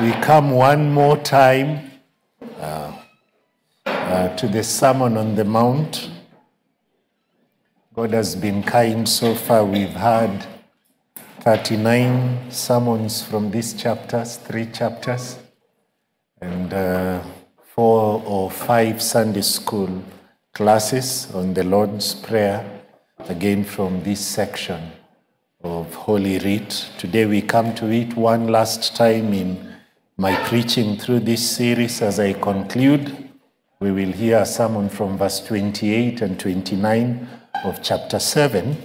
we come one more time uh, uh, to the Sermon on the Mount. God has been kind so far. We've had 39 sermons from these chapters, three chapters, and uh, four or five Sunday school classes on the Lord's Prayer, again from this section of Holy Writ. Today we come to it one last time in my preaching through this series. As I conclude, we will hear a sermon from verse 28 and 29 of chapter 7.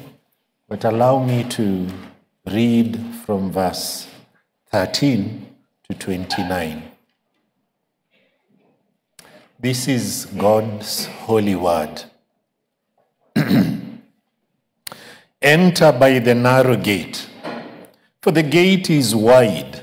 But allow me to read from verse 13 to 29. This is God's holy word. Enter by the narrow gate, for the gate is wide,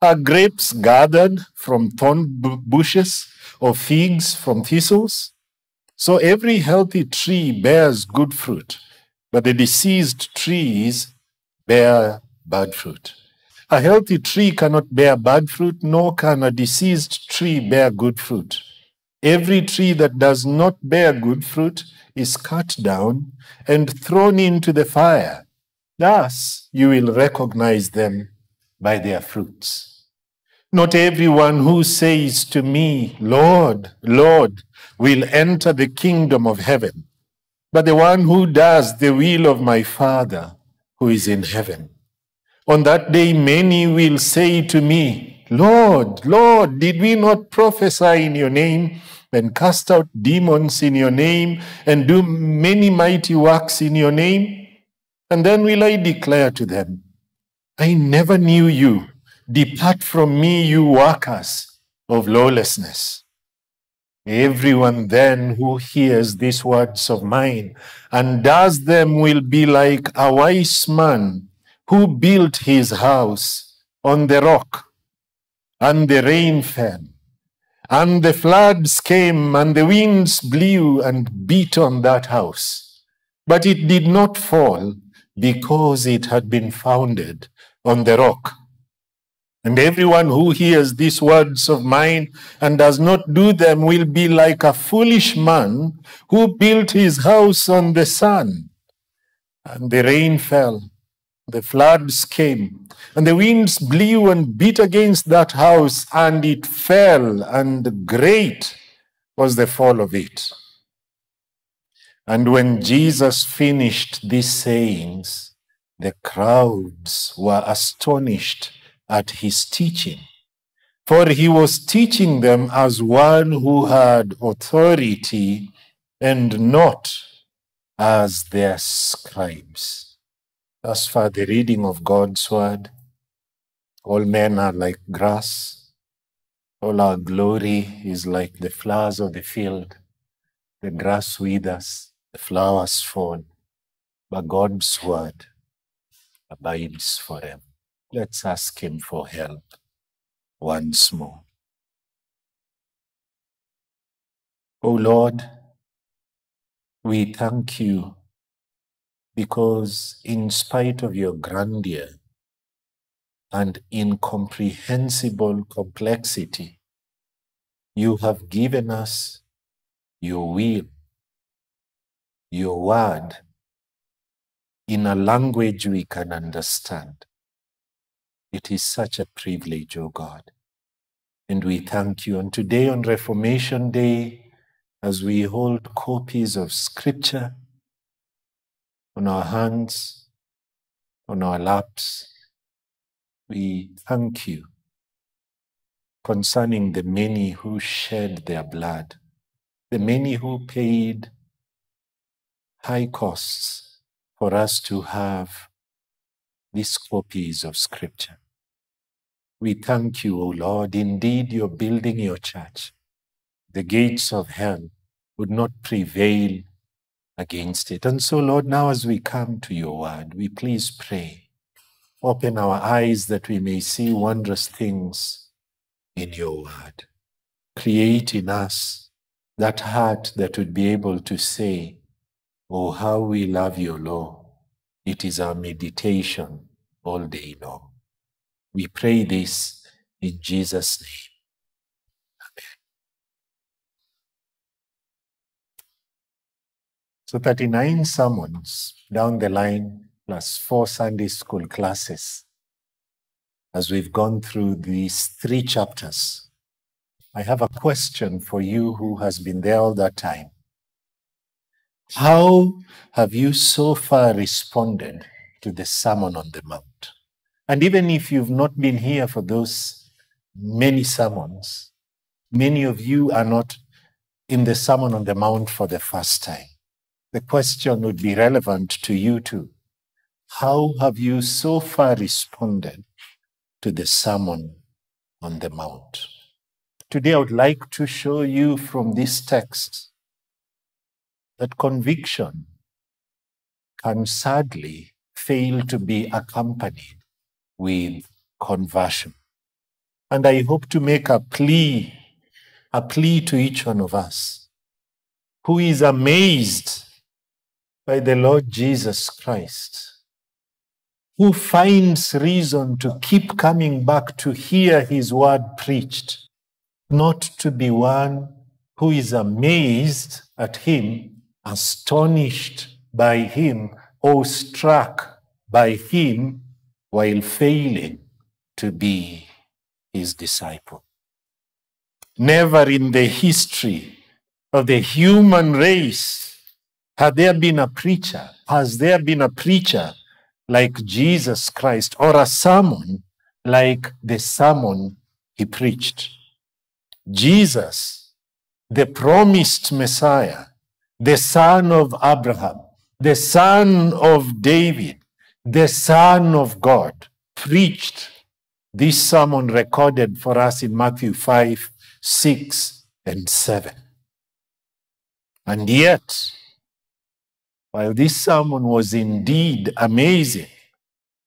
Are grapes gathered from thorn bushes or figs from thistles? So every healthy tree bears good fruit, but the diseased trees bear bad fruit. A healthy tree cannot bear bad fruit, nor can a diseased tree bear good fruit. Every tree that does not bear good fruit is cut down and thrown into the fire. Thus you will recognize them by their fruits. Not everyone who says to me, Lord, Lord, will enter the kingdom of heaven, but the one who does the will of my Father who is in heaven. On that day, many will say to me, Lord, Lord, did we not prophesy in your name and cast out demons in your name and do many mighty works in your name? And then will I declare to them, I never knew you. Depart from me, you workers of lawlessness. Everyone then who hears these words of mine and does them will be like a wise man who built his house on the rock, and the rain fell, and the floods came, and the winds blew and beat on that house. But it did not fall because it had been founded on the rock. And everyone who hears these words of mine and does not do them will be like a foolish man who built his house on the sand. And the rain fell, the floods came, and the winds blew and beat against that house, and it fell, and great was the fall of it. And when Jesus finished these sayings, the crowds were astonished at his teaching, for he was teaching them as one who had authority and not as their scribes. Thus far, the reading of God's word. All men are like grass, all our glory is like the flowers of the field. The grass withers, the flowers fall, but God's word abides forever. Let's ask Him for help once more. O oh Lord, we thank you because, in spite of your grandeur and incomprehensible complexity, you have given us your will your word in a language we can understand. It is such a privilege, O oh God. And we thank you. And today on Reformation Day, as we hold copies of Scripture on our hands, on our laps, we thank you concerning the many who shed their blood, the many who paid high costs for us to have these copies of Scripture. We thank you, O Lord. Indeed, you're building your church. The gates of hell would not prevail against it. And so, Lord, now as we come to your word, we please pray. Open our eyes that we may see wondrous things in your word. Create in us that heart that would be able to say, Oh, how we love your law. It is our meditation all day long. We pray this in Jesus' name. Amen. So 39 sermons down the line, plus four Sunday school classes. As we've gone through these three chapters, I have a question for you who has been there all that time. How have you so far responded to the Sermon on the Mount? And even if you've not been here for those many sermons, many of you are not in the Sermon on the Mount for the first time the question would be relevant to you too. How have you so far responded to the Sermon on the Mount? Today, I would like to show you from this text that conviction can sadly fail to be accompanied with conversion. And I hope to make a plea, a plea to each one of us who is amazed by the Lord Jesus Christ, who finds reason to keep coming back to hear his word preached, not to be one who is amazed at him, astonished by him, or struck by him while failing to be his disciple. Never in the history of the human race had there been a preacher, has there been a preacher like Jesus Christ or a sermon like the sermon he preached? Jesus, the promised Messiah, the son of Abraham, the son of David, the son of God, preached this sermon recorded for us in Matthew 5, 6, and 7. And yet, while this sermon was indeed amazing,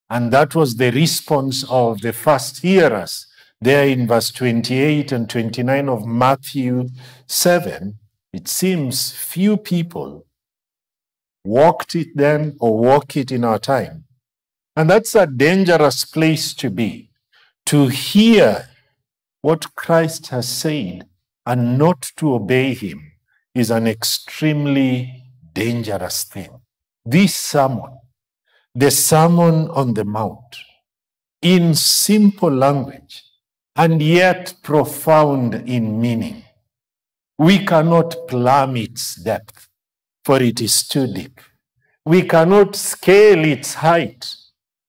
and that was the response of the first hearers there in verse 28 and 29 of Matthew 7, it seems few people walked it then or walk it in our time. And that's a dangerous place to be, to hear what Christ has said and not to obey him is an extremely dangerous thing. This sermon, the Sermon on the Mount, in simple language and yet profound in meaning. We cannot plumb its depth, for it is too deep. We cannot scale its height,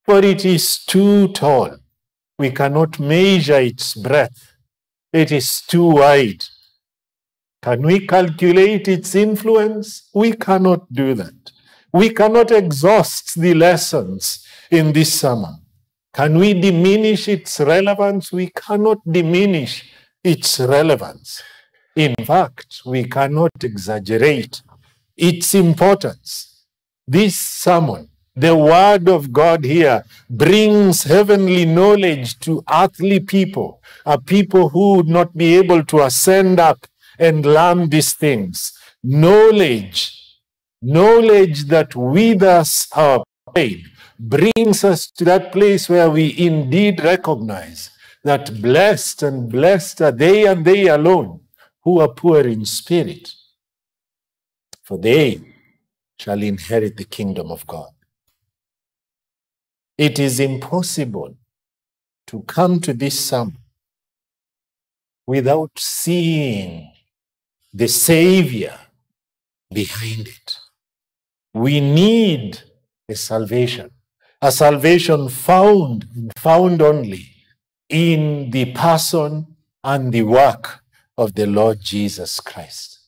for it is too tall. We cannot measure its breadth, it is too wide. Can we calculate its influence? We cannot do that. We cannot exhaust the lessons in this sermon. Can we diminish its relevance? We cannot diminish its relevance. In fact, we cannot exaggerate its importance. This sermon, the word of God here, brings heavenly knowledge to earthly people, a people who would not be able to ascend up and learn these things. Knowledge, knowledge that with us our pain brings us to that place where we indeed recognize that blessed and blessed are they and they alone who are poor in spirit, for they shall inherit the kingdom of God. It is impossible to come to this sum without seeing the Savior behind it. We need a salvation, a salvation found, found only in the person and the work of the Lord Jesus Christ.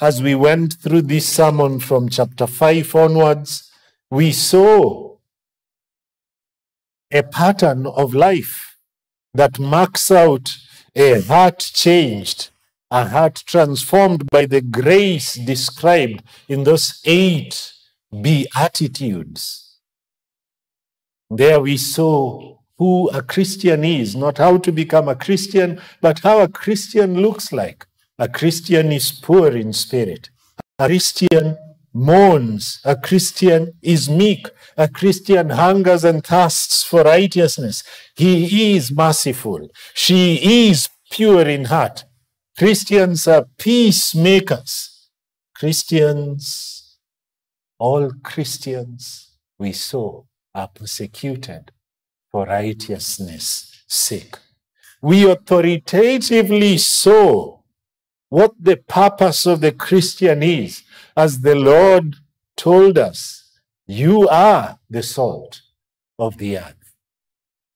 As we went through this sermon from chapter 5 onwards, we saw a pattern of life that marks out a heart changed, a heart transformed by the grace described in those eight Beatitudes. There we saw who a Christian is, not how to become a Christian, but how a Christian looks like. A Christian is poor in spirit. A Christian mourns. A Christian is meek. A Christian hungers and thirsts for righteousness. He is merciful. She is pure in heart. Christians are peacemakers. Christians, all Christians we saw are persecuted for righteousness' sake. We authoritatively saw what the purpose of the Christian is, as the Lord told us you are the salt of the earth,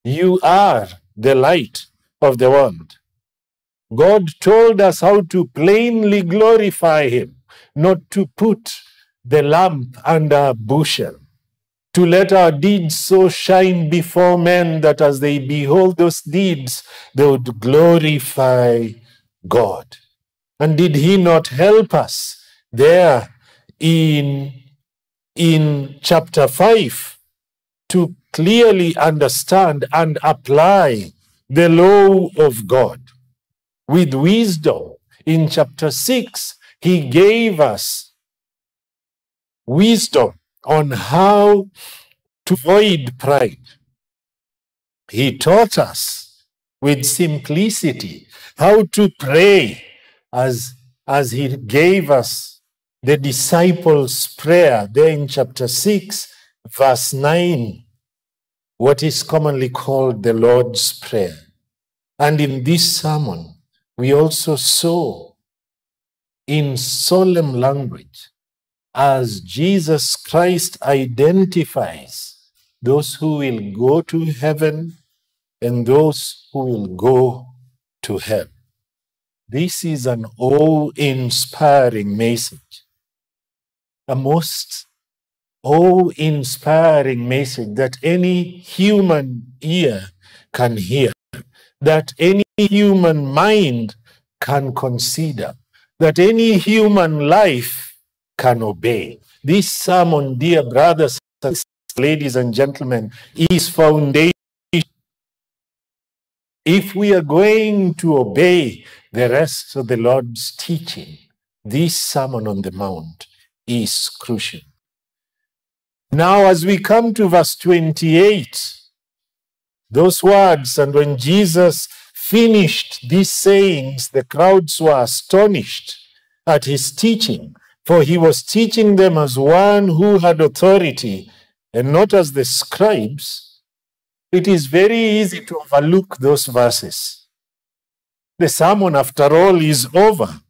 you are the light of the world. God told us how to plainly glorify Him, not to put the lamp under a bushel to let our deeds so shine before men that as they behold those deeds, they would glorify God. And did He not help us there in, in chapter 5 to clearly understand and apply the law of God with wisdom? In chapter 6, He gave us wisdom on how to avoid pride. He taught us with simplicity how to pray as, as he gave us the disciples' prayer there in chapter 6, verse 9, what is commonly called the Lord's Prayer. And in this sermon, we also saw in solemn language as Jesus Christ identifies those who will go to heaven and those who will go to hell. This is an awe inspiring message, a most awe inspiring message that any human ear can hear, that any human mind can consider, that any human life can obey. This sermon, dear brothers ladies and gentlemen, is foundation. If we are going to obey the rest of the Lord's teaching, this Sermon on the Mount is crucial. Now, as we come to verse 28, those words, and when Jesus finished these sayings, the crowds were astonished at his teaching, for he was teaching them as one who had authority and not as the scribes. It is very easy to overlook those verses. The sermon, after all, is over.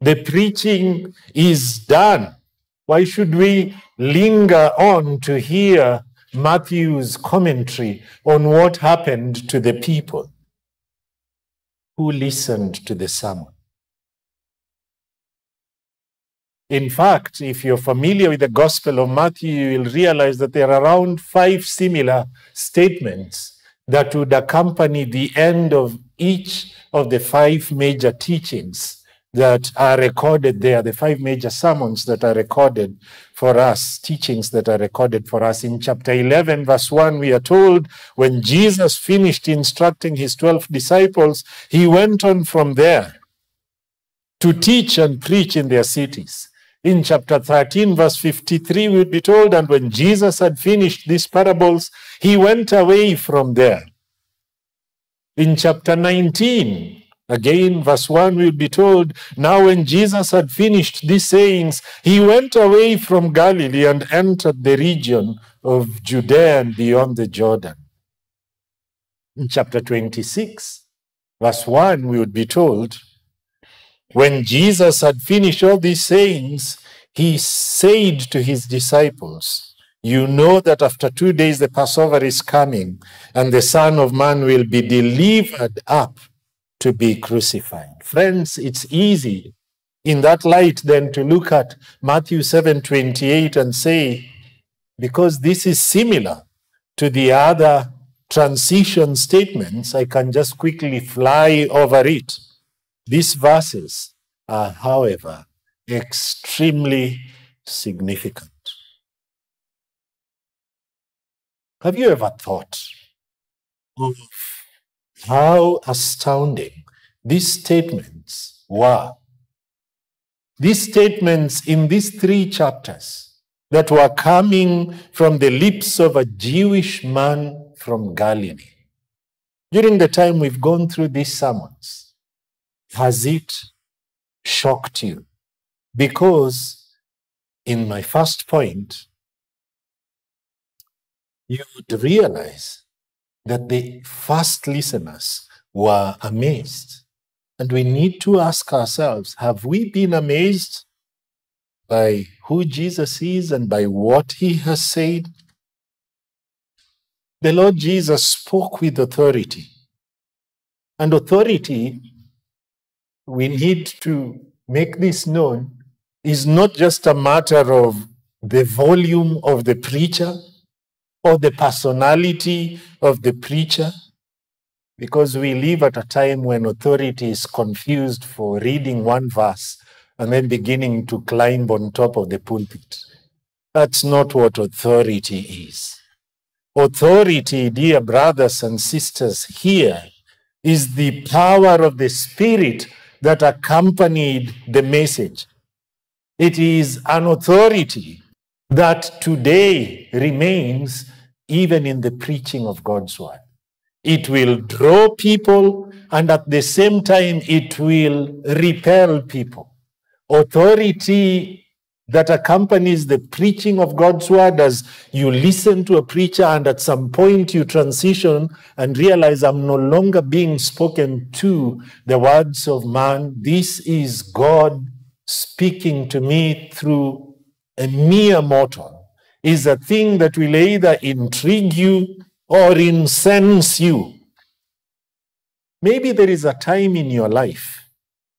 The preaching is done. Why should we linger on to hear Matthew's commentary on what happened to the people who listened to the sermon? In fact, if you're familiar with the Gospel of Matthew, you will realize that there are around five similar statements that would accompany the end of each of the five major teachings that are recorded there, the five major sermons that are recorded for us, teachings that are recorded for us. In chapter 11, verse 1, we are told when Jesus finished instructing his 12 disciples, he went on from there to teach and preach in their cities in chapter 13, verse 53, we'd be told, and when Jesus had finished these parables, he went away from there. In chapter 19, again, verse 1, we'd be told, now when Jesus had finished these sayings, he went away from Galilee and entered the region of Judea and beyond the Jordan. In chapter 26, verse 1, we would be told, when Jesus had finished all these sayings, he said to his disciples, You know that after two days the Passover is coming, and the Son of Man will be delivered up to be crucified. Friends, it's easy in that light then to look at Matthew 7 28 and say, because this is similar to the other transition statements, I can just quickly fly over it. These verses are, however, extremely significant. Have you ever thought of how astounding these statements were? These statements in these three chapters that were coming from the lips of a Jewish man from Galilee. During the time we've gone through these sermons, has it shocked you? Because in my first point, you would realize that the first listeners were amazed. And we need to ask ourselves have we been amazed by who Jesus is and by what he has said? The Lord Jesus spoke with authority. And authority, we need to make this known, is not just a matter of the volume of the preacher or the personality of the preacher, because we live at a time when authority is confused for reading one verse and then beginning to climb on top of the pulpit. That's not what authority is. Authority, dear brothers and sisters, here is the power of the Spirit that accompanied the message. It is an authority that today remains even in the preaching of God's word. It will draw people and at the same time it will repel people. Authority that accompanies the preaching of God's word as you listen to a preacher and at some point you transition and realize I'm no longer being spoken to the words of man. This is God speaking to me through a mere mortal is a thing that will either intrigue you or incense you. Maybe there is a time in your life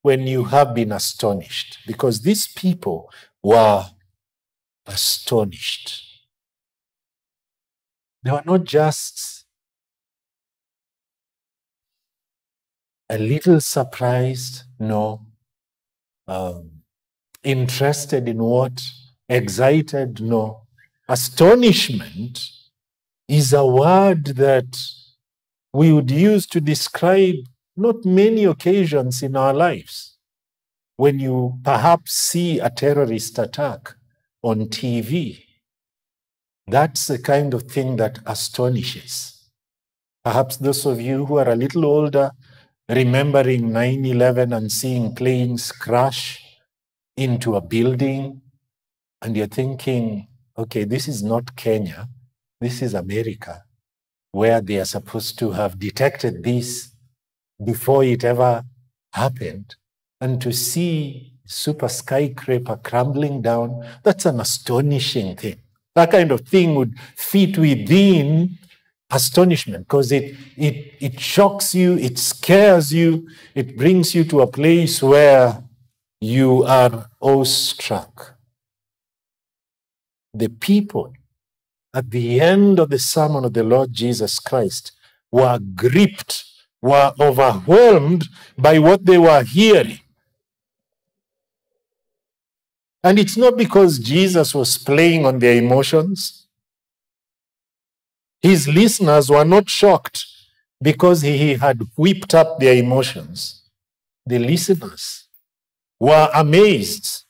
when you have been astonished because these people were astonished. They were not just a little surprised, no, um, interested in what, excited, no. Astonishment is a word that we would use to describe not many occasions in our lives when you perhaps see a terrorist attack on TV, that's the kind of thing that astonishes. Perhaps those of you who are a little older, remembering 9 11 and seeing planes crash into a building, and you're thinking, okay, this is not Kenya, this is America, where they are supposed to have detected this before it ever happened and to see super skyscraper crumbling down, that's an astonishing thing. That kind of thing would fit within astonishment because it, it, it shocks you, it scares you, it brings you to a place where you are awestruck. The people at the end of the sermon of the Lord Jesus Christ were gripped, were overwhelmed by what they were hearing. And it's not because Jesus was playing on their emotions. His listeners were not shocked because he had whipped up their emotions. The listeners were amazed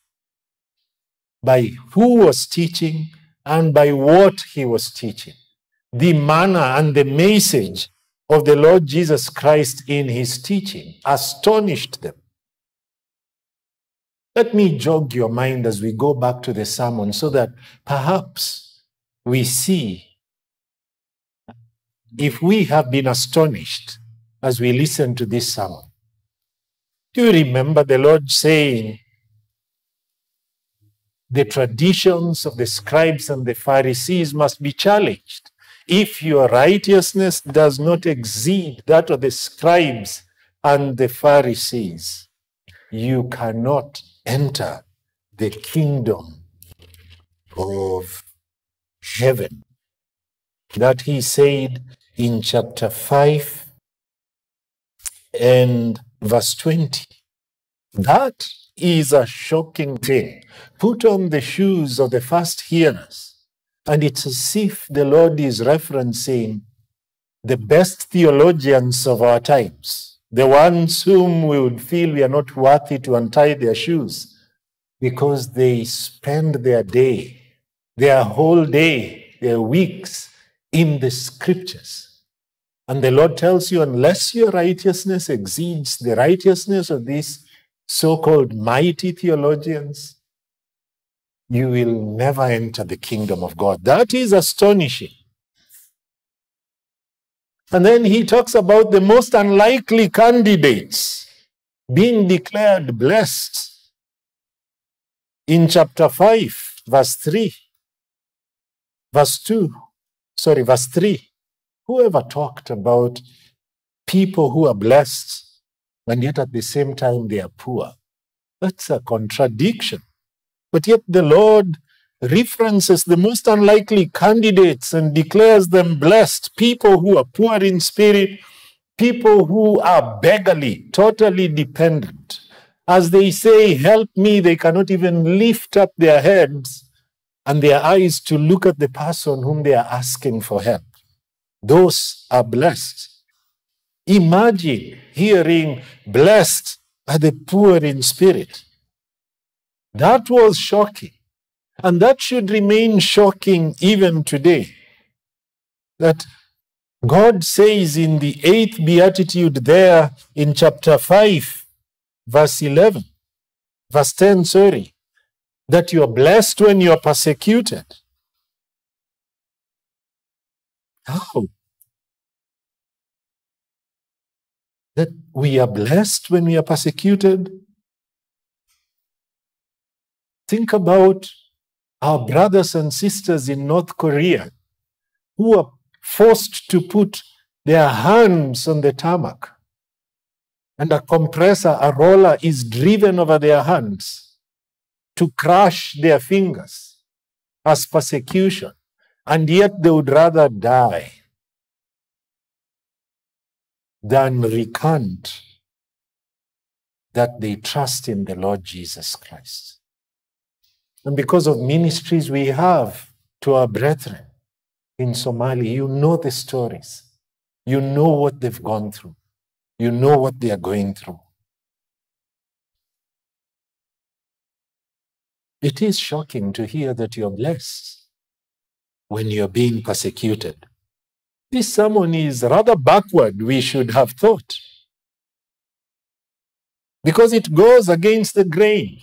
by who was teaching and by what he was teaching. The manner and the message of the Lord Jesus Christ in his teaching astonished them. Let me jog your mind as we go back to the sermon so that perhaps we see if we have been astonished as we listen to this sermon. Do you remember the Lord saying, the traditions of the scribes and the Pharisees must be challenged. If your righteousness does not exceed that of the scribes and the Pharisees, you cannot enter the kingdom of heaven. That he said in chapter 5 and verse 20. That is a shocking thing. Put on the shoes of the first hearers. And it's as if the Lord is referencing the best theologians of our times, the ones whom we would feel we are not worthy to untie their shoes because they spend their day, their whole day, their weeks in the scriptures. And the Lord tells you, unless your righteousness exceeds the righteousness of these so called mighty theologians, you will never enter the kingdom of God. That is astonishing. And then he talks about the most unlikely candidates being declared blessed in chapter 5, verse 3, verse 2, sorry, verse 3. Whoever talked about people who are blessed and yet at the same time they are poor? That's a contradiction. But yet the Lord references the most unlikely candidates and declares them blessed people who are poor in spirit, people who are beggarly, totally dependent. As they say, Help me, they cannot even lift up their heads and their eyes to look at the person whom they are asking for help. Those are blessed. Imagine hearing, Blessed are the poor in spirit. That was shocking. And that should remain shocking even today. That God says in the eighth beatitude there in chapter 5, verse 11, verse 10, sorry, that you are blessed when you are persecuted. How? That we are blessed when we are persecuted? Think about our brothers and sisters in North Korea who are forced to put their hands on the tarmac and a compressor, a roller is driven over their hands to crush their fingers as persecution, and yet they would rather die than recant that they trust in the Lord Jesus Christ. And because of ministries we have to our brethren in Somalia, you know the stories. You know what they've gone through. You know what they are going through. It is shocking to hear that you're blessed when you're being persecuted. This sermon is rather backward, we should have thought, because it goes against the grain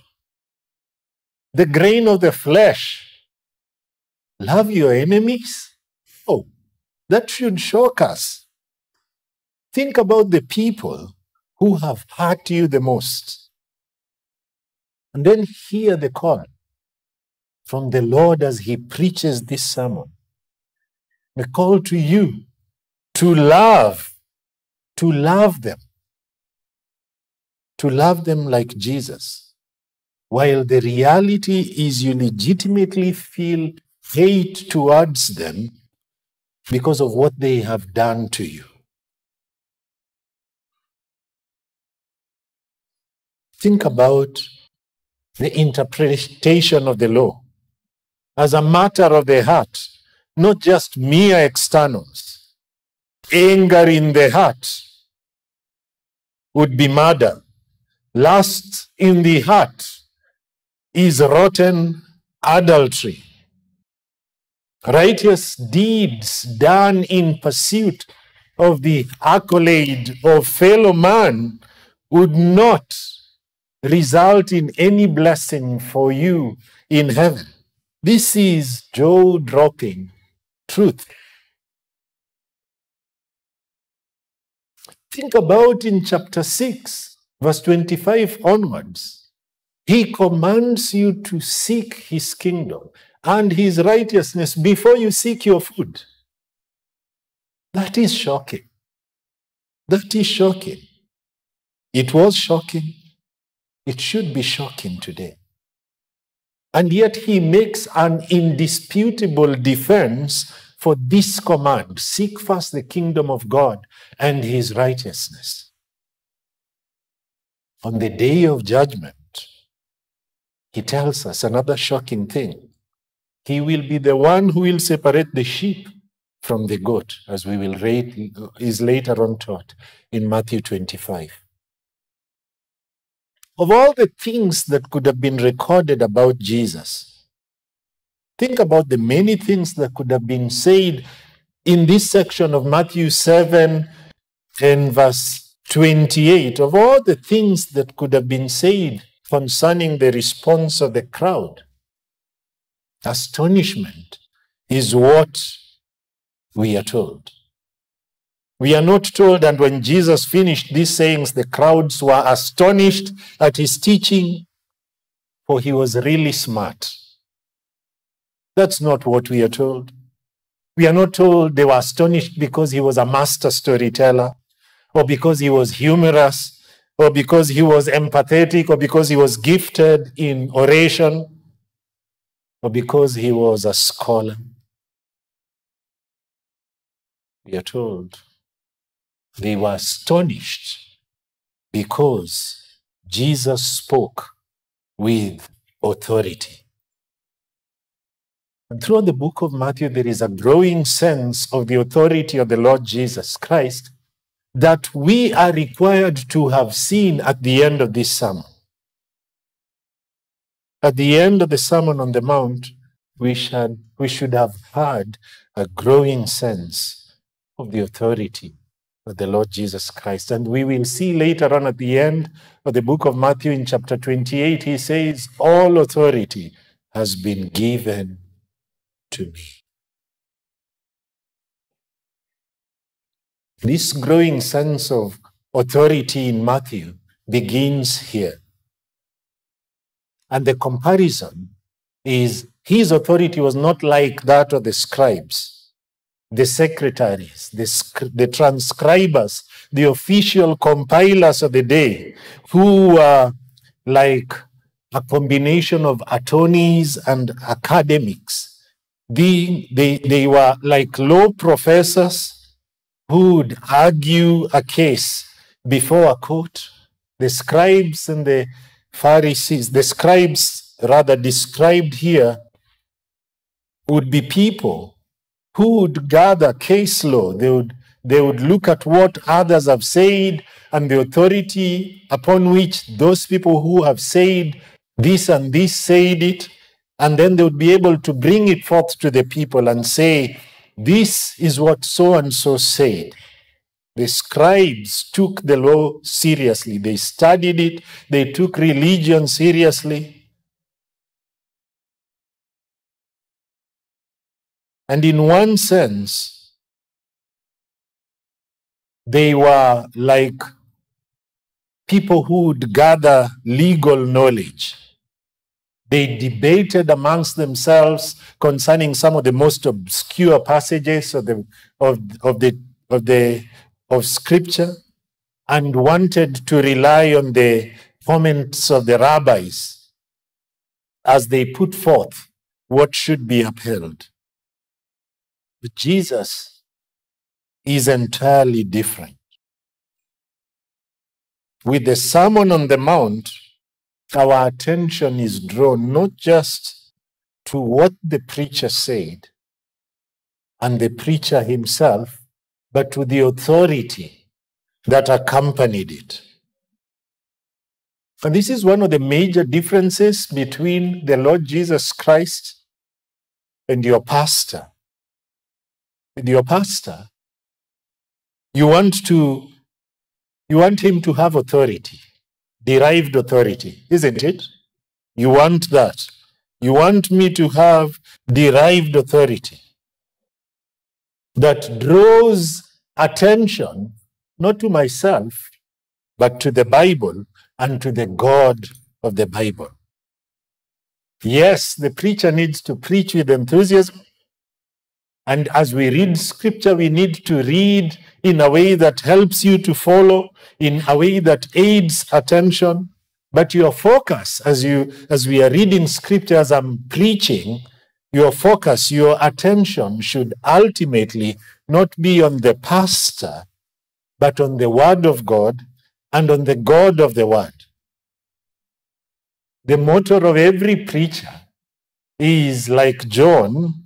the grain of the flesh. Love your enemies? Oh, that should shock us. Think about the people who have hurt you the most. And then hear the call from the Lord as He preaches this sermon. The call to you to love, to love them, to love them like Jesus while the reality is you legitimately feel hate towards them because of what they have done to you. Think about the interpretation of the law as a matter of the heart, not just mere externals. Anger in the heart would be murder. Lust in the heart is rotten adultery. Righteous deeds done in pursuit of the accolade of fellow man would not result in any blessing for you in heaven. This is jaw dropping truth. Think about in chapter 6, verse 25 onwards. He commands you to seek his kingdom and his righteousness before you seek your food. That is shocking. That is shocking. It was shocking. It should be shocking today. And yet he makes an indisputable defense for this command seek first the kingdom of God and his righteousness. On the day of judgment, he tells us another shocking thing. He will be the one who will separate the sheep from the goat, as we will read, is later on taught in Matthew 25. Of all the things that could have been recorded about Jesus, think about the many things that could have been said in this section of Matthew 7 and verse 28. Of all the things that could have been said concerning the response of the crowd, astonishment is what we are told. We are not told, and when Jesus finished these sayings, the crowds were astonished at his teaching, for he was really smart. That's not what we are told. We are not told they were astonished because he was a master storyteller, or because he was humorous, or because he was empathetic, or because he was gifted in oration, or because he was a scholar. We are told they were astonished because Jesus spoke with authority. And throughout the book of Matthew, there is a growing sense of the authority of the Lord Jesus Christ that we are required to have seen at the end of this sermon. At the end of the Sermon on the Mount, we should, we should have had a growing sense of the authority of the Lord Jesus Christ. And we will see later on at the end of the book of Matthew in chapter 28, he says, All authority has been given to me. This growing sense of authority in Matthew begins here. And the comparison is his authority was not like that of the scribes the secretaries, the, the transcribers, the official compilers of the day, who were like a combination of attorneys and academics. The, they, they were like law professors who would argue a case before a court. The scribes and the Pharisees, the scribes rather described here, would be people who would gather case law. They would, they would look at what others have said and the authority upon which those people who have said this and this said it. And then they would be able to bring it forth to the people and say, This is what so and so said. The scribes took the law seriously. They studied it. They took religion seriously. And in one sense, they were like people who would gather legal knowledge. They debated amongst themselves concerning some of the most obscure passages of the of, of the of the of scripture and wanted to rely on the comments of the rabbis as they put forth what should be upheld. But Jesus is entirely different. With the Sermon on the Mount, our attention is drawn not just to what the preacher said and the preacher himself, but to the authority that accompanied it. And this is one of the major differences between the Lord Jesus Christ and your pastor with your pastor, you want to you want him to have authority, derived authority, isn't it? You want that. You want me to have derived authority that draws attention not to myself, but to the Bible and to the God of the Bible. Yes, the preacher needs to preach with enthusiasm, and as we read scripture, we need to read in a way that helps you to follow, in a way that aids attention. But your focus as you as we are reading scripture, as I'm preaching, your focus, your attention should ultimately not be on the pastor, but on the Word of God and on the God of the Word. The motto of every preacher is like John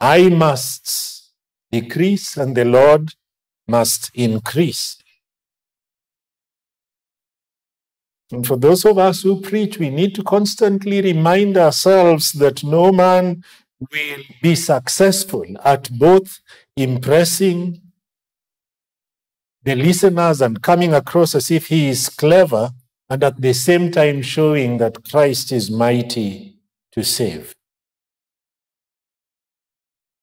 I must decrease and the Lord must increase. And for those of us who preach, we need to constantly remind ourselves that no man will be successful at both impressing the listeners and coming across as if he is clever and at the same time showing that Christ is mighty to save.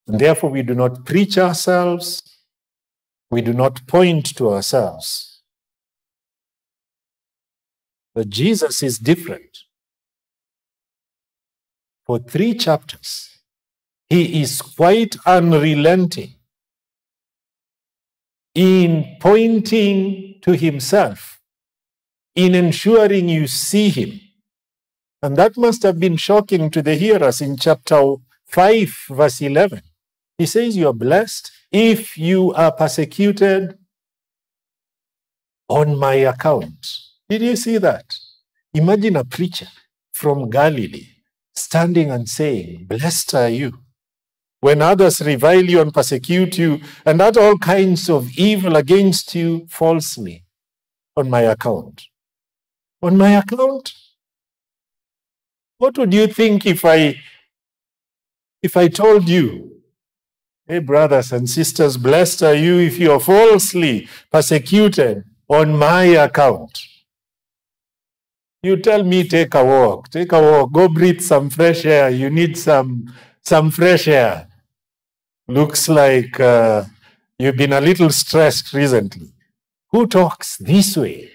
Therefore, we do not preach ourselves, we do not point to ourselves. But Jesus is different. For three chapters, he is quite unrelenting in pointing to himself, in ensuring you see him. And that must have been shocking to the hearers in chapter 5, verse 11. He says, You are blessed if you are persecuted on my account. Did you see that? Imagine a preacher from Galilee standing and saying, Blessed are you. When others revile you and persecute you and utter all kinds of evil against you falsely on my account. On my account? What would you think if I if I told you Hey, brothers and sisters, blessed are you if you are falsely persecuted on my account. You tell me, take a walk, take a walk, go breathe some fresh air. You need some, some fresh air. Looks like uh, you've been a little stressed recently. Who talks this way?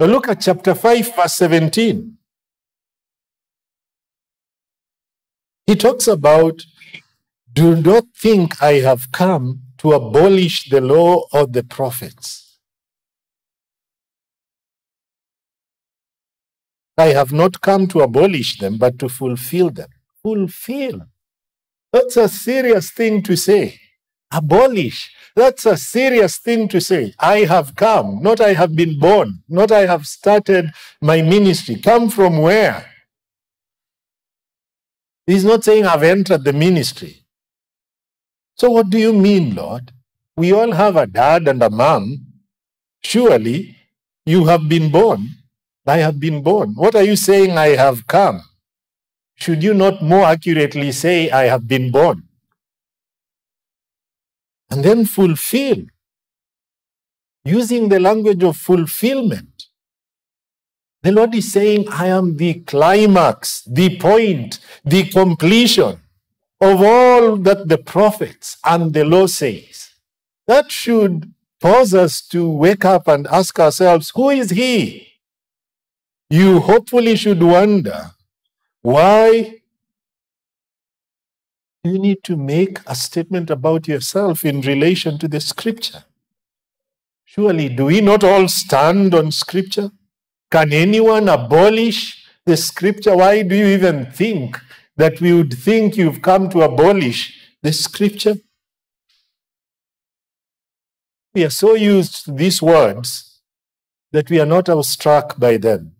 Now look at chapter 5, verse 17. He talks about do not think I have come to abolish the law or the prophets. I have not come to abolish them, but to fulfill them. Fulfill. That's a serious thing to say. Abolish. That's a serious thing to say. I have come, not I have been born, not I have started my ministry. Come from where? He's not saying I've entered the ministry. So, what do you mean, Lord? We all have a dad and a mom. Surely you have been born. I have been born. What are you saying? I have come. Should you not more accurately say, I have been born? And then fulfill, using the language of fulfillment. The Lord is saying, I am the climax, the point, the completion of all that the prophets and the law says. That should cause us to wake up and ask ourselves, who is he? You hopefully should wonder, why you need to make a statement about yourself in relation to the scripture? Surely, do we not all stand on scripture? Can anyone abolish the scripture? Why do you even think that we would think you've come to abolish the scripture. We are so used to these words that we are not struck by them.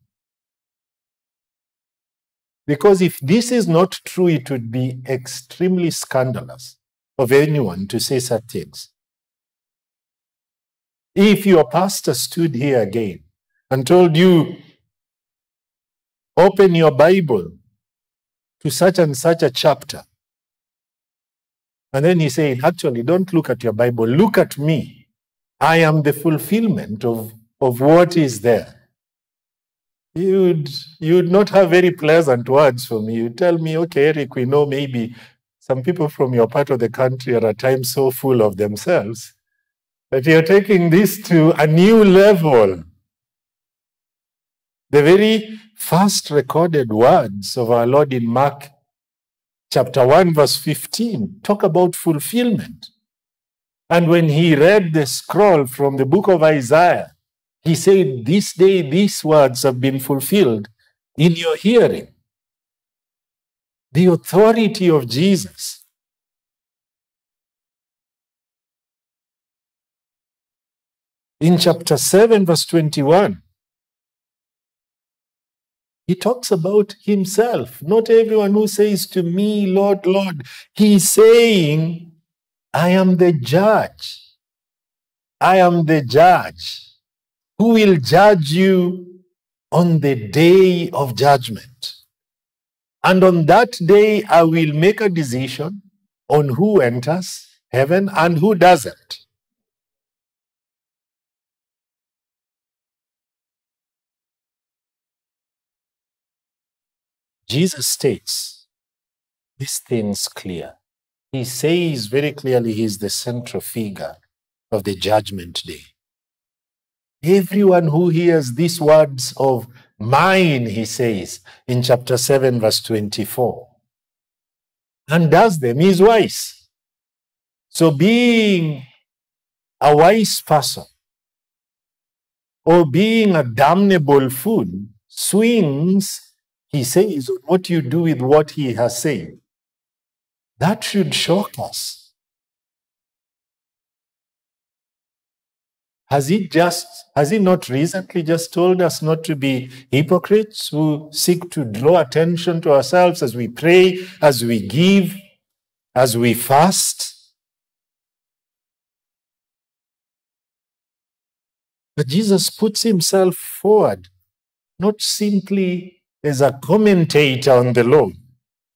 Because if this is not true, it would be extremely scandalous of anyone to say such things. If your pastor stood here again and told you, open your Bible to such and such a chapter. And then he said, actually, don't look at your Bible, look at me. I am the fulfillment of, of what is there. You'd, you'd not have very pleasant words for me. You tell me, okay, Eric, we know maybe some people from your part of the country are at times so full of themselves that you're taking this to a new level. The very first recorded words of our Lord in Mark chapter 1, verse 15 talk about fulfillment. And when he read the scroll from the book of Isaiah, he said, This day these words have been fulfilled in your hearing. the authority of Jesus. In chapter 7, verse 21, he talks about himself. Not everyone who says to me, Lord, Lord, he's saying, I am the judge. I am the judge who will judge you on the day of judgment. And on that day, I will make a decision on who enters heaven and who doesn't. Jesus states these things clear. He says very clearly he is the central figure of the judgment day. Everyone who hears these words of mine, he says in chapter 7, verse 24, and does them is wise. So, being a wise person or being a damnable fool swings, he says, what you do with what he has said. That should shock us. Has he just, has he not recently just told us not to be hypocrites who seek to draw attention to ourselves as we pray, as we give, as we fast? But Jesus puts himself forward, not simply as a commentator on the law,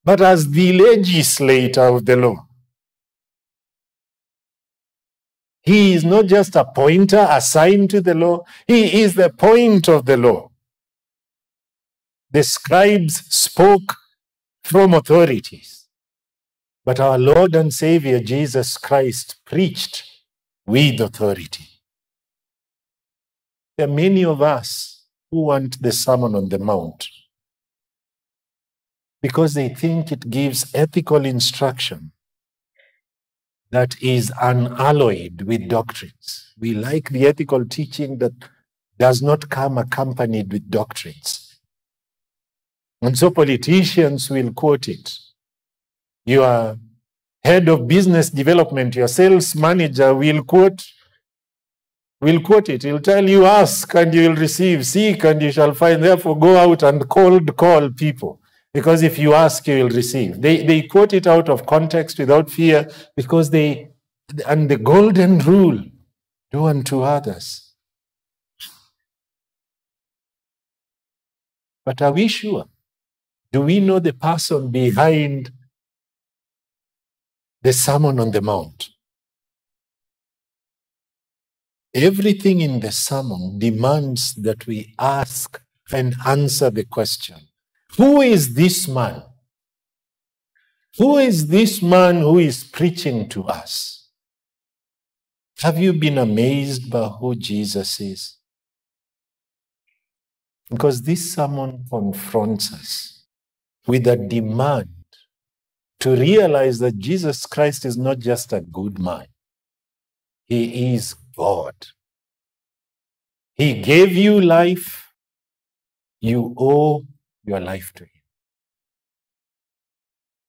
but as the legislator of the law. He is not just a pointer assigned to the law, he is the point of the law. The scribes spoke from authorities, but our Lord and Savior Jesus Christ preached with authority. There are many of us who want the Sermon on the Mount because they think it gives ethical instruction that is unalloyed with doctrines. We like the ethical teaching that does not come accompanied with doctrines. And so politicians will quote it. Your head of business development, your sales manager will quote will quote it. He'll tell you, ask and you will receive, seek and you shall find. Therefore, go out and cold call people. Because if you ask, you will receive. They, they quote it out of context without fear because they, and the golden rule do unto others. But are we sure? Do we know the person behind the Sermon on the Mount? Everything in the sermon demands that we ask and answer the question who is this man? Who is this man who is preaching to us? Have you been amazed by who Jesus is? Because this sermon confronts us with a demand to realize that Jesus Christ is not just a good man, He is God. He gave you life, you owe your life to Him.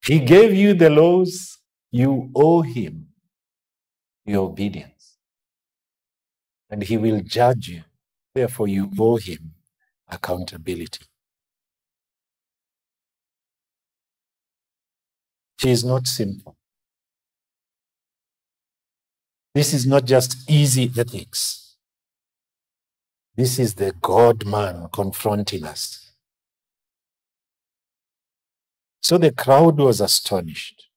He gave you the laws, you owe Him your obedience. And He will judge you. Therefore, you owe Him accountability. She is not simple. This is not just easy ethics. This is the God man confronting us. So the crowd was astonished.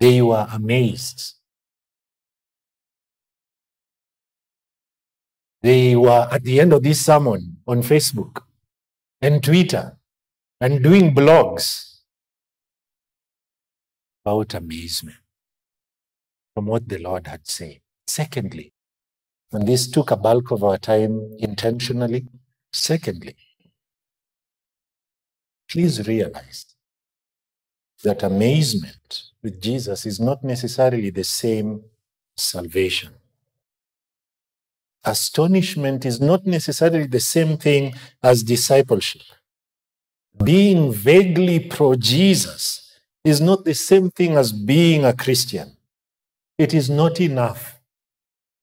They were amazed. They were at the end of this sermon on Facebook and Twitter and doing blogs about amazement from what the Lord had said. Secondly, and this took a bulk of our time intentionally. Secondly, please realize that amazement with Jesus is not necessarily the same salvation. Astonishment is not necessarily the same thing as discipleship. being vaguely pro Jesus is not the same thing as being a Christian. It is not enough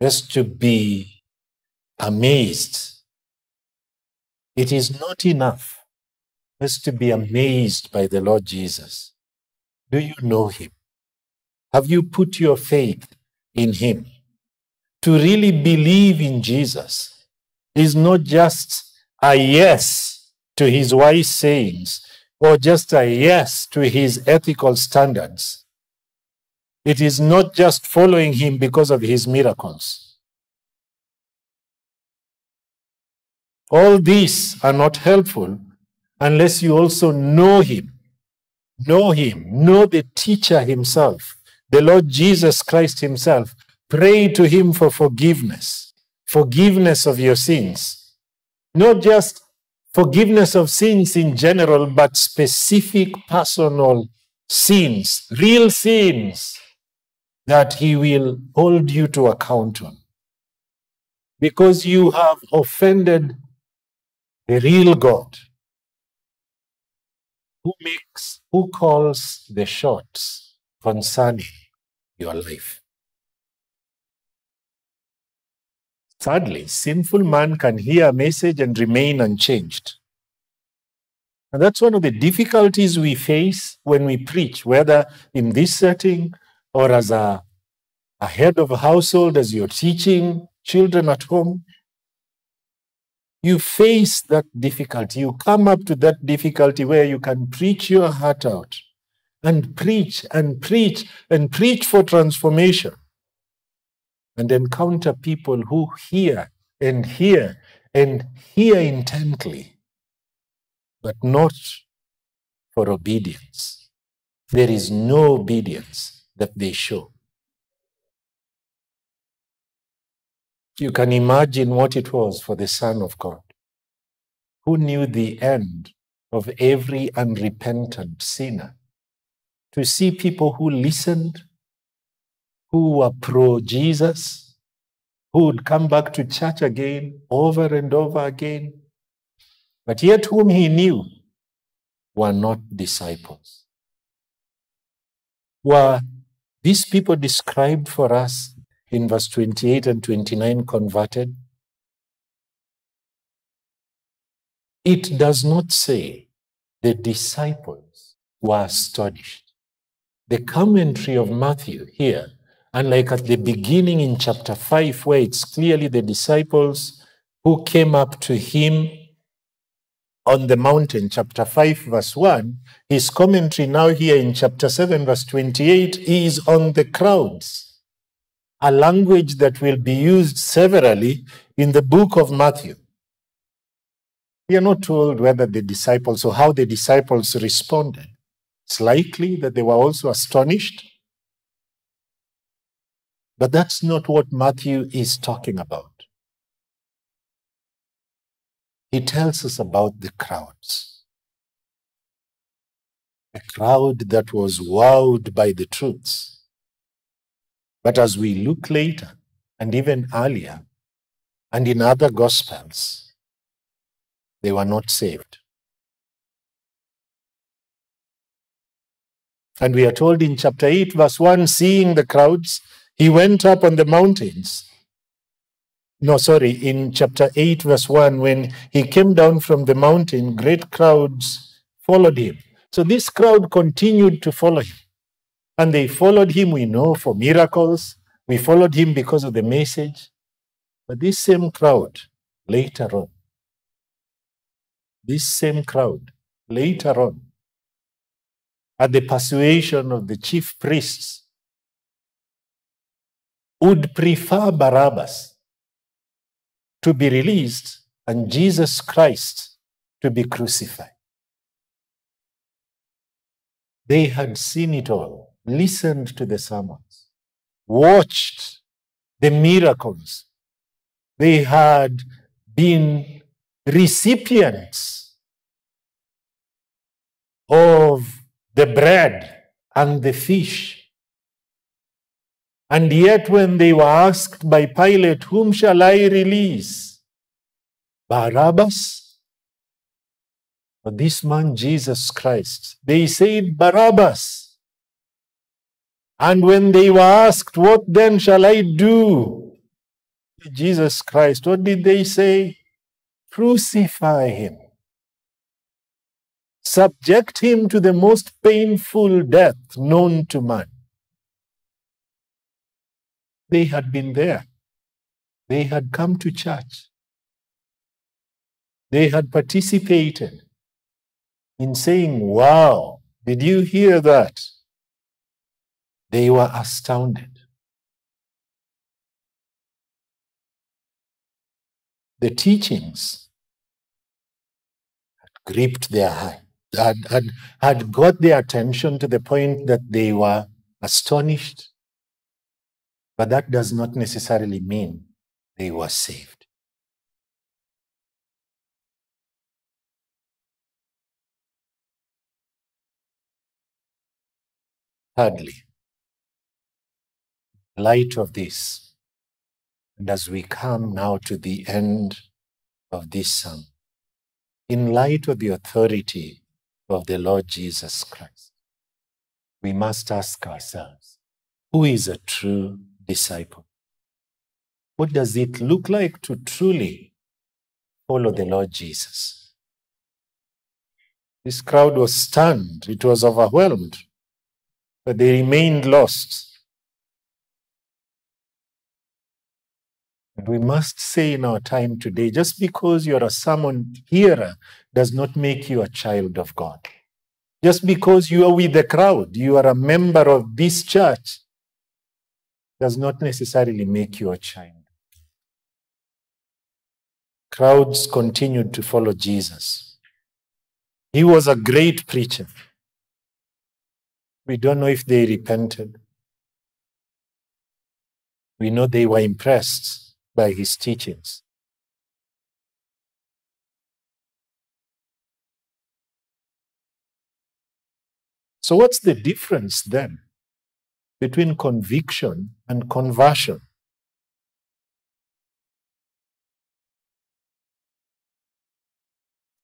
just to be amazed. It is not enough just to be amazed by the Lord Jesus. Do you know him? Have you put your faith in him? To really believe in Jesus is not just a yes to his wise sayings or just a yes to his ethical standards. It is not just following him because of his miracles. All these are not helpful unless you also know him. Know him, know the teacher himself, the Lord Jesus Christ himself. Pray to him for forgiveness, forgiveness of your sins. Not just forgiveness of sins in general, but specific personal sins, real sins that he will hold you to account on. Because you have offended the real God who makes, who calls the shots concerning your life. Sadly, sinful man can hear a message and remain unchanged. And that's one of the difficulties we face when we preach, whether in this setting or as a, a head of a household, as you're teaching children at home. You face that difficulty. You come up to that difficulty where you can preach your heart out and preach and preach and preach for transformation and encounter people who hear and hear and hear intently, but not for obedience. There is no obedience that they show. You can imagine what it was for the Son of God, who knew the end of every unrepentant sinner, to see people who listened, who were pro Jesus, who would come back to church again over and over again, but yet whom he knew were not disciples. Were these people described for us in verse 28 and 29 converted? It does not say the disciples were astonished. The commentary of Matthew here, unlike at the beginning in chapter 5, where it's clearly the disciples who came up to him on the mountain, chapter 5, verse 1, his commentary now here in chapter 7, verse 28, is on the crowds a language that will be used severally in the book of Matthew. We are not told whether the disciples or how the disciples responded. It's likely that they were also astonished. But that's not what Matthew is talking about. He tells us about the crowds. A crowd that was wowed by the truths but as we look later, and even earlier, and in other Gospels, they were not saved. And we are told in chapter 8, verse 1 seeing the crowds, he went up on the mountains. No, sorry, in chapter 8, verse 1, when he came down from the mountain, great crowds followed him. So this crowd continued to follow him. And they followed him, we know, for miracles. We followed him because of the message. But this same crowd, later on, this same crowd, later on, at the persuasion of the chief priests, would prefer Barabbas to be released and Jesus Christ to be crucified. They had seen it all listened to the sermons, watched the miracles. They had been recipients of the bread and the fish. And yet, when they were asked by Pilate, Whom shall I release? Barabbas But this man, Jesus Christ, they said Barabbas. And when they were asked, What then shall I do? Jesus Christ, what did they say? Crucify him. Subject him to the most painful death known to man. They had been there. They had come to church. They had participated in saying, Wow, did you hear that? They were astounded. The teachings had gripped their heart, had, had, had got their attention to the point that they were astonished. But that does not necessarily mean they were saved. Thirdly, light of this, and as we come now to the end of this psalm, in light of the authority of the Lord Jesus Christ, we must ask ourselves who is a true disciple? What does it look like to truly follow the Lord Jesus? This crowd was stunned, it was overwhelmed, but they remained lost. We must say in our time today just because you're a sermon hearer does not make you a child of God. Just because you are with the crowd, you are a member of this church, does not necessarily make you a child. Crowds continued to follow Jesus. He was a great preacher. We don't know if they repented. We know they were impressed by his teachings. So, what's the difference then between conviction and conversion?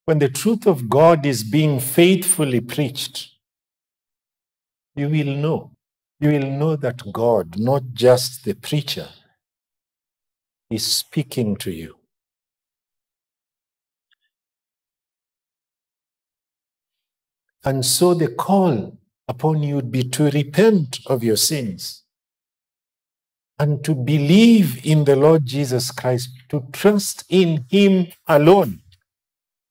When the truth of God is being faithfully preached, you will know. You will know that God, not just the preacher, is speaking to you. And so the call upon you would be to repent of your sins and to believe in the Lord Jesus Christ, to trust in Him alone,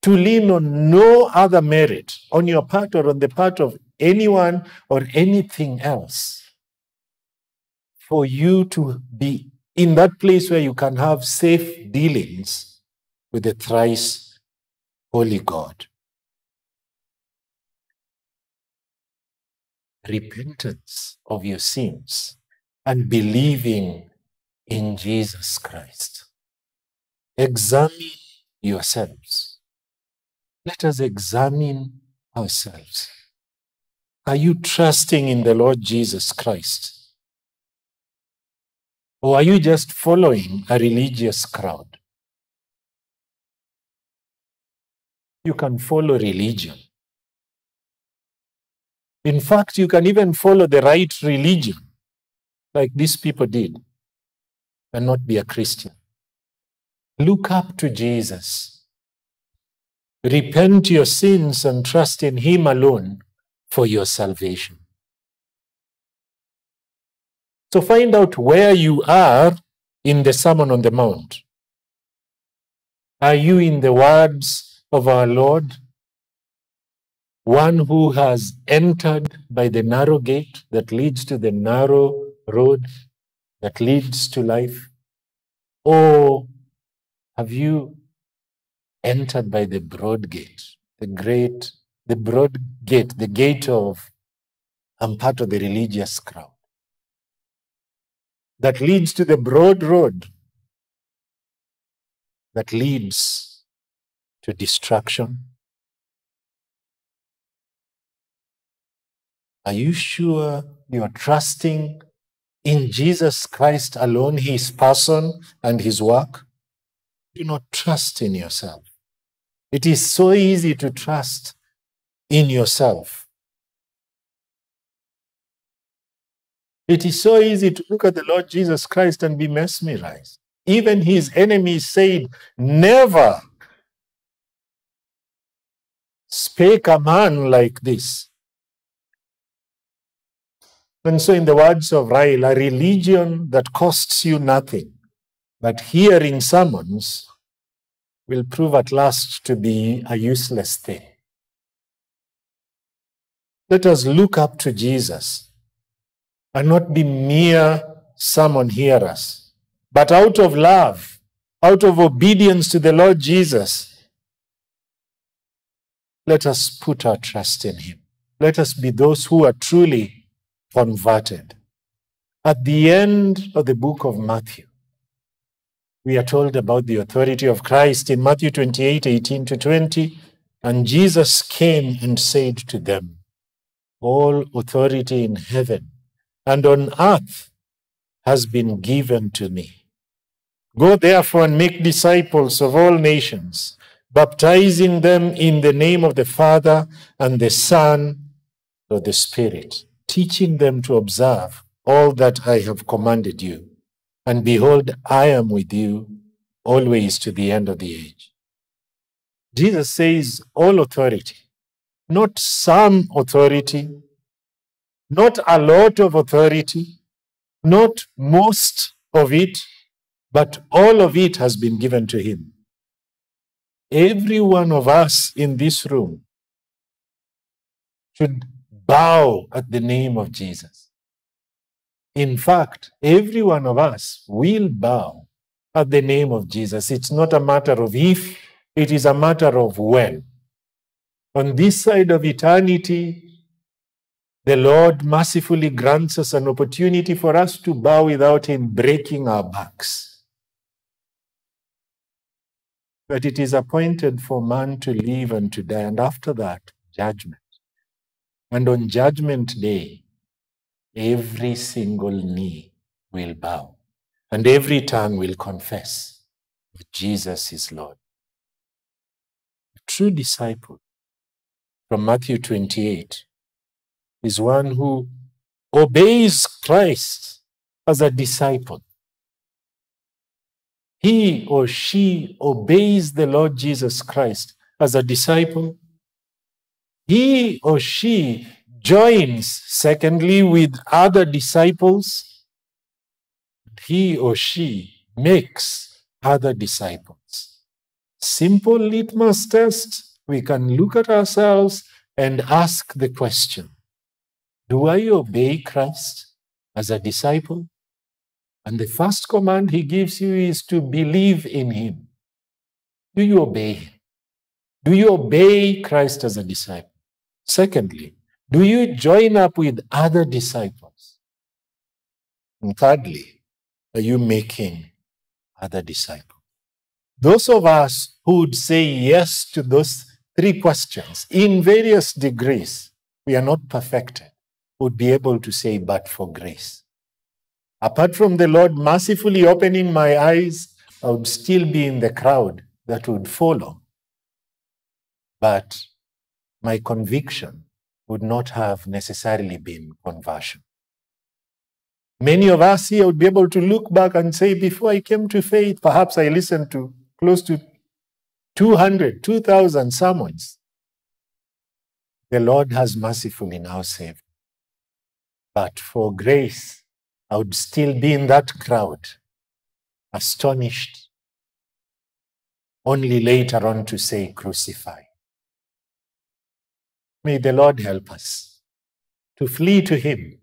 to lean on no other merit on your part or on the part of anyone or anything else, for you to be in that place where you can have safe dealings with the thrice holy God. Repentance of your sins and believing in Jesus Christ. Examine yourselves. Let us examine ourselves. Are you trusting in the Lord Jesus Christ? Or are you just following a religious crowd? You can follow religion. In fact, you can even follow the right religion, like these people did, and not be a Christian. Look up to Jesus. Repent your sins and trust in Him alone for your salvation. So find out where you are in the Sermon on the Mount. Are you in the words of our Lord? One who has entered by the narrow gate that leads to the narrow road that leads to life? Or have you entered by the broad gate, the great, the broad gate, the gate of, I'm part of the religious crowd? That leads to the broad road that leads to destruction? Are you sure you are trusting in Jesus Christ alone, his person and his work? Do not trust in yourself. It is so easy to trust in yourself. It is so easy to look at the Lord Jesus Christ and be mesmerized. Even his enemies said, Never spake a man like this. And so, in the words of Ryle, a religion that costs you nothing, but hearing sermons will prove at last to be a useless thing. Let us look up to Jesus and not be mere sermon hearers, but out of love, out of obedience to the Lord Jesus, let us put our trust in Him. Let us be those who are truly converted. At the end of the book of Matthew, we are told about the authority of Christ in Matthew 28 18 to 20. And Jesus came and said to them, All authority in heaven and on earth has been given to me. Go therefore and make disciples of all nations, baptizing them in the name of the Father and the Son and of the Spirit, teaching them to observe all that I have commanded you. And behold, I am with you always to the end of the age. Jesus says, All authority, not some authority, not a lot of authority, not most of it, but all of it has been given to him. Every one of us in this room should bow at the name of Jesus. In fact, every one of us will bow at the name of Jesus. It's not a matter of if, it is a matter of when. On this side of eternity, the Lord mercifully grants us an opportunity for us to bow without Him breaking our backs. But it is appointed for man to live and to die, and after that, judgment. And on Judgment Day, every single knee will bow, and every tongue will confess that Jesus is Lord. A true disciple from Matthew 28 is one who obeys Christ as a disciple. He or she obeys the Lord Jesus Christ as a disciple. He or she joins, secondly, with other disciples. He or she makes other disciples. Simple litmus test. We can look at ourselves and ask the question do I obey Christ as a disciple? And the first command he gives you is to believe in him. Do you obey him? Do you obey Christ as a disciple? Secondly, do you join up with other disciples? And thirdly, are you making other disciples? Those of us who would say yes to those three questions in various degrees, we are not perfected would be able to say, but for grace. Apart from the Lord mercifully opening my eyes, I would still be in the crowd that would follow. But my conviction would not have necessarily been conversion. Many of us here would be able to look back and say, before I came to faith, perhaps I listened to close to 200, 2,000 sermons. The Lord has mercifully now saved. But for grace, I would still be in that crowd, astonished, only later on to say, Crucify. May the Lord help us to flee to Him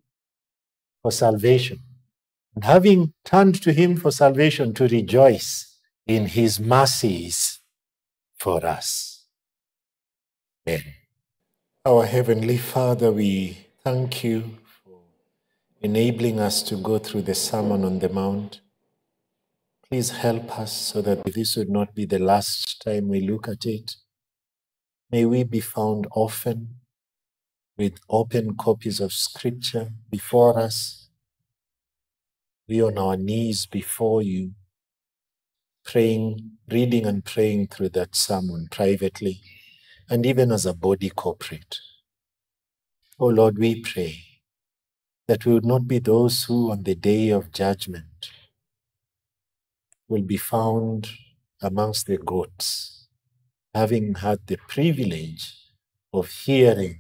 for salvation, and having turned to Him for salvation, to rejoice in His mercies for us. Amen. Our Heavenly Father, we thank you enabling us to go through the Sermon on the Mount. Please help us so that this would not be the last time we look at it. May we be found often with open copies of Scripture before us. We on our knees before you, praying, reading and praying through that sermon privately and even as a body corporate. Oh Lord, we pray that we would not be those who on the day of judgment will be found amongst the goats, having had the privilege of hearing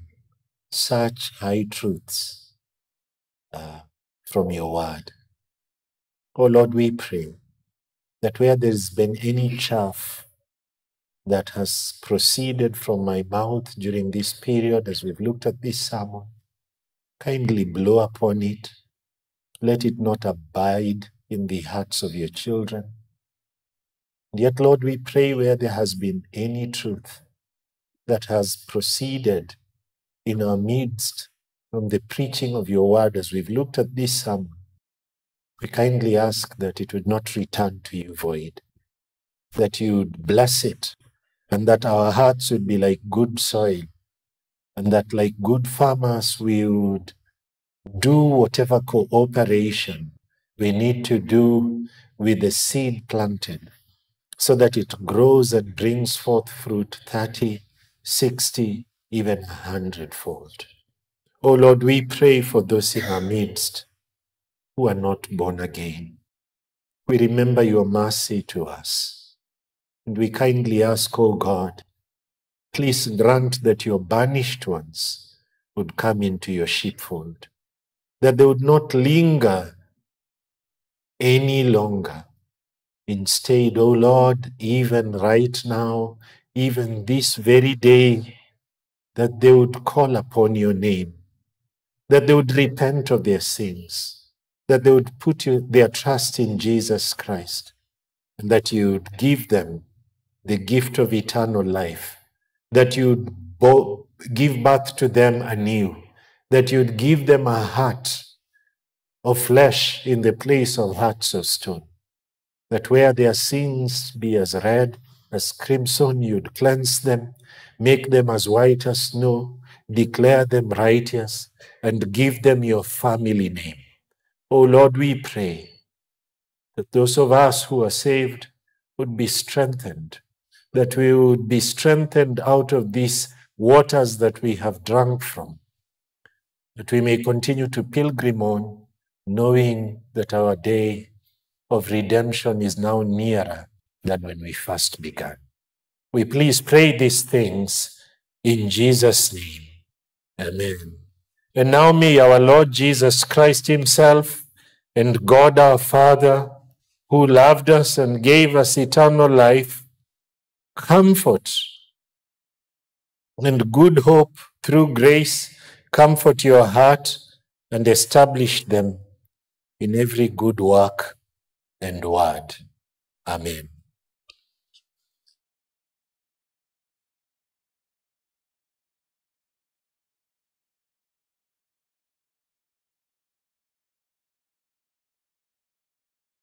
such high truths uh, from your word. Oh Lord, we pray that where there's been any chaff that has proceeded from my mouth during this period as we've looked at this sermon, kindly blow upon it. Let it not abide in the hearts of your children. Yet, Lord, we pray where there has been any truth that has proceeded in our midst from the preaching of your word as we've looked at this sermon, we kindly ask that it would not return to you void, that you would bless it, and that our hearts would be like good soil, and that like good farmers we would do whatever cooperation we need to do with the seed planted so that it grows and brings forth fruit 30, 60, even a hundredfold. Oh Lord, we pray for those in our midst who are not born again. We remember your mercy to us. And we kindly ask, O oh God, please grant that your banished ones would come into your sheepfold, that they would not linger any longer. Instead, O oh Lord, even right now, even this very day, that they would call upon your name, that they would repent of their sins that they would put you, their trust in Jesus Christ and that you would give them the gift of eternal life, that you would bo- give birth to them anew, that you would give them a heart of flesh in the place of hearts of stone, that where their sins be as red as crimson, you'd cleanse them, make them as white as snow, declare them righteous, and give them your family name. Oh Lord, we pray that those of us who are saved would be strengthened, that we would be strengthened out of these waters that we have drunk from, that we may continue to pilgrim on, knowing that our day of redemption is now nearer than when we first began. We please pray these things in Jesus' name. Amen. And now may our Lord Jesus Christ Himself and God our Father, who loved us and gave us eternal life, comfort and good hope through grace, comfort your heart and establish them in every good work and word. Amen.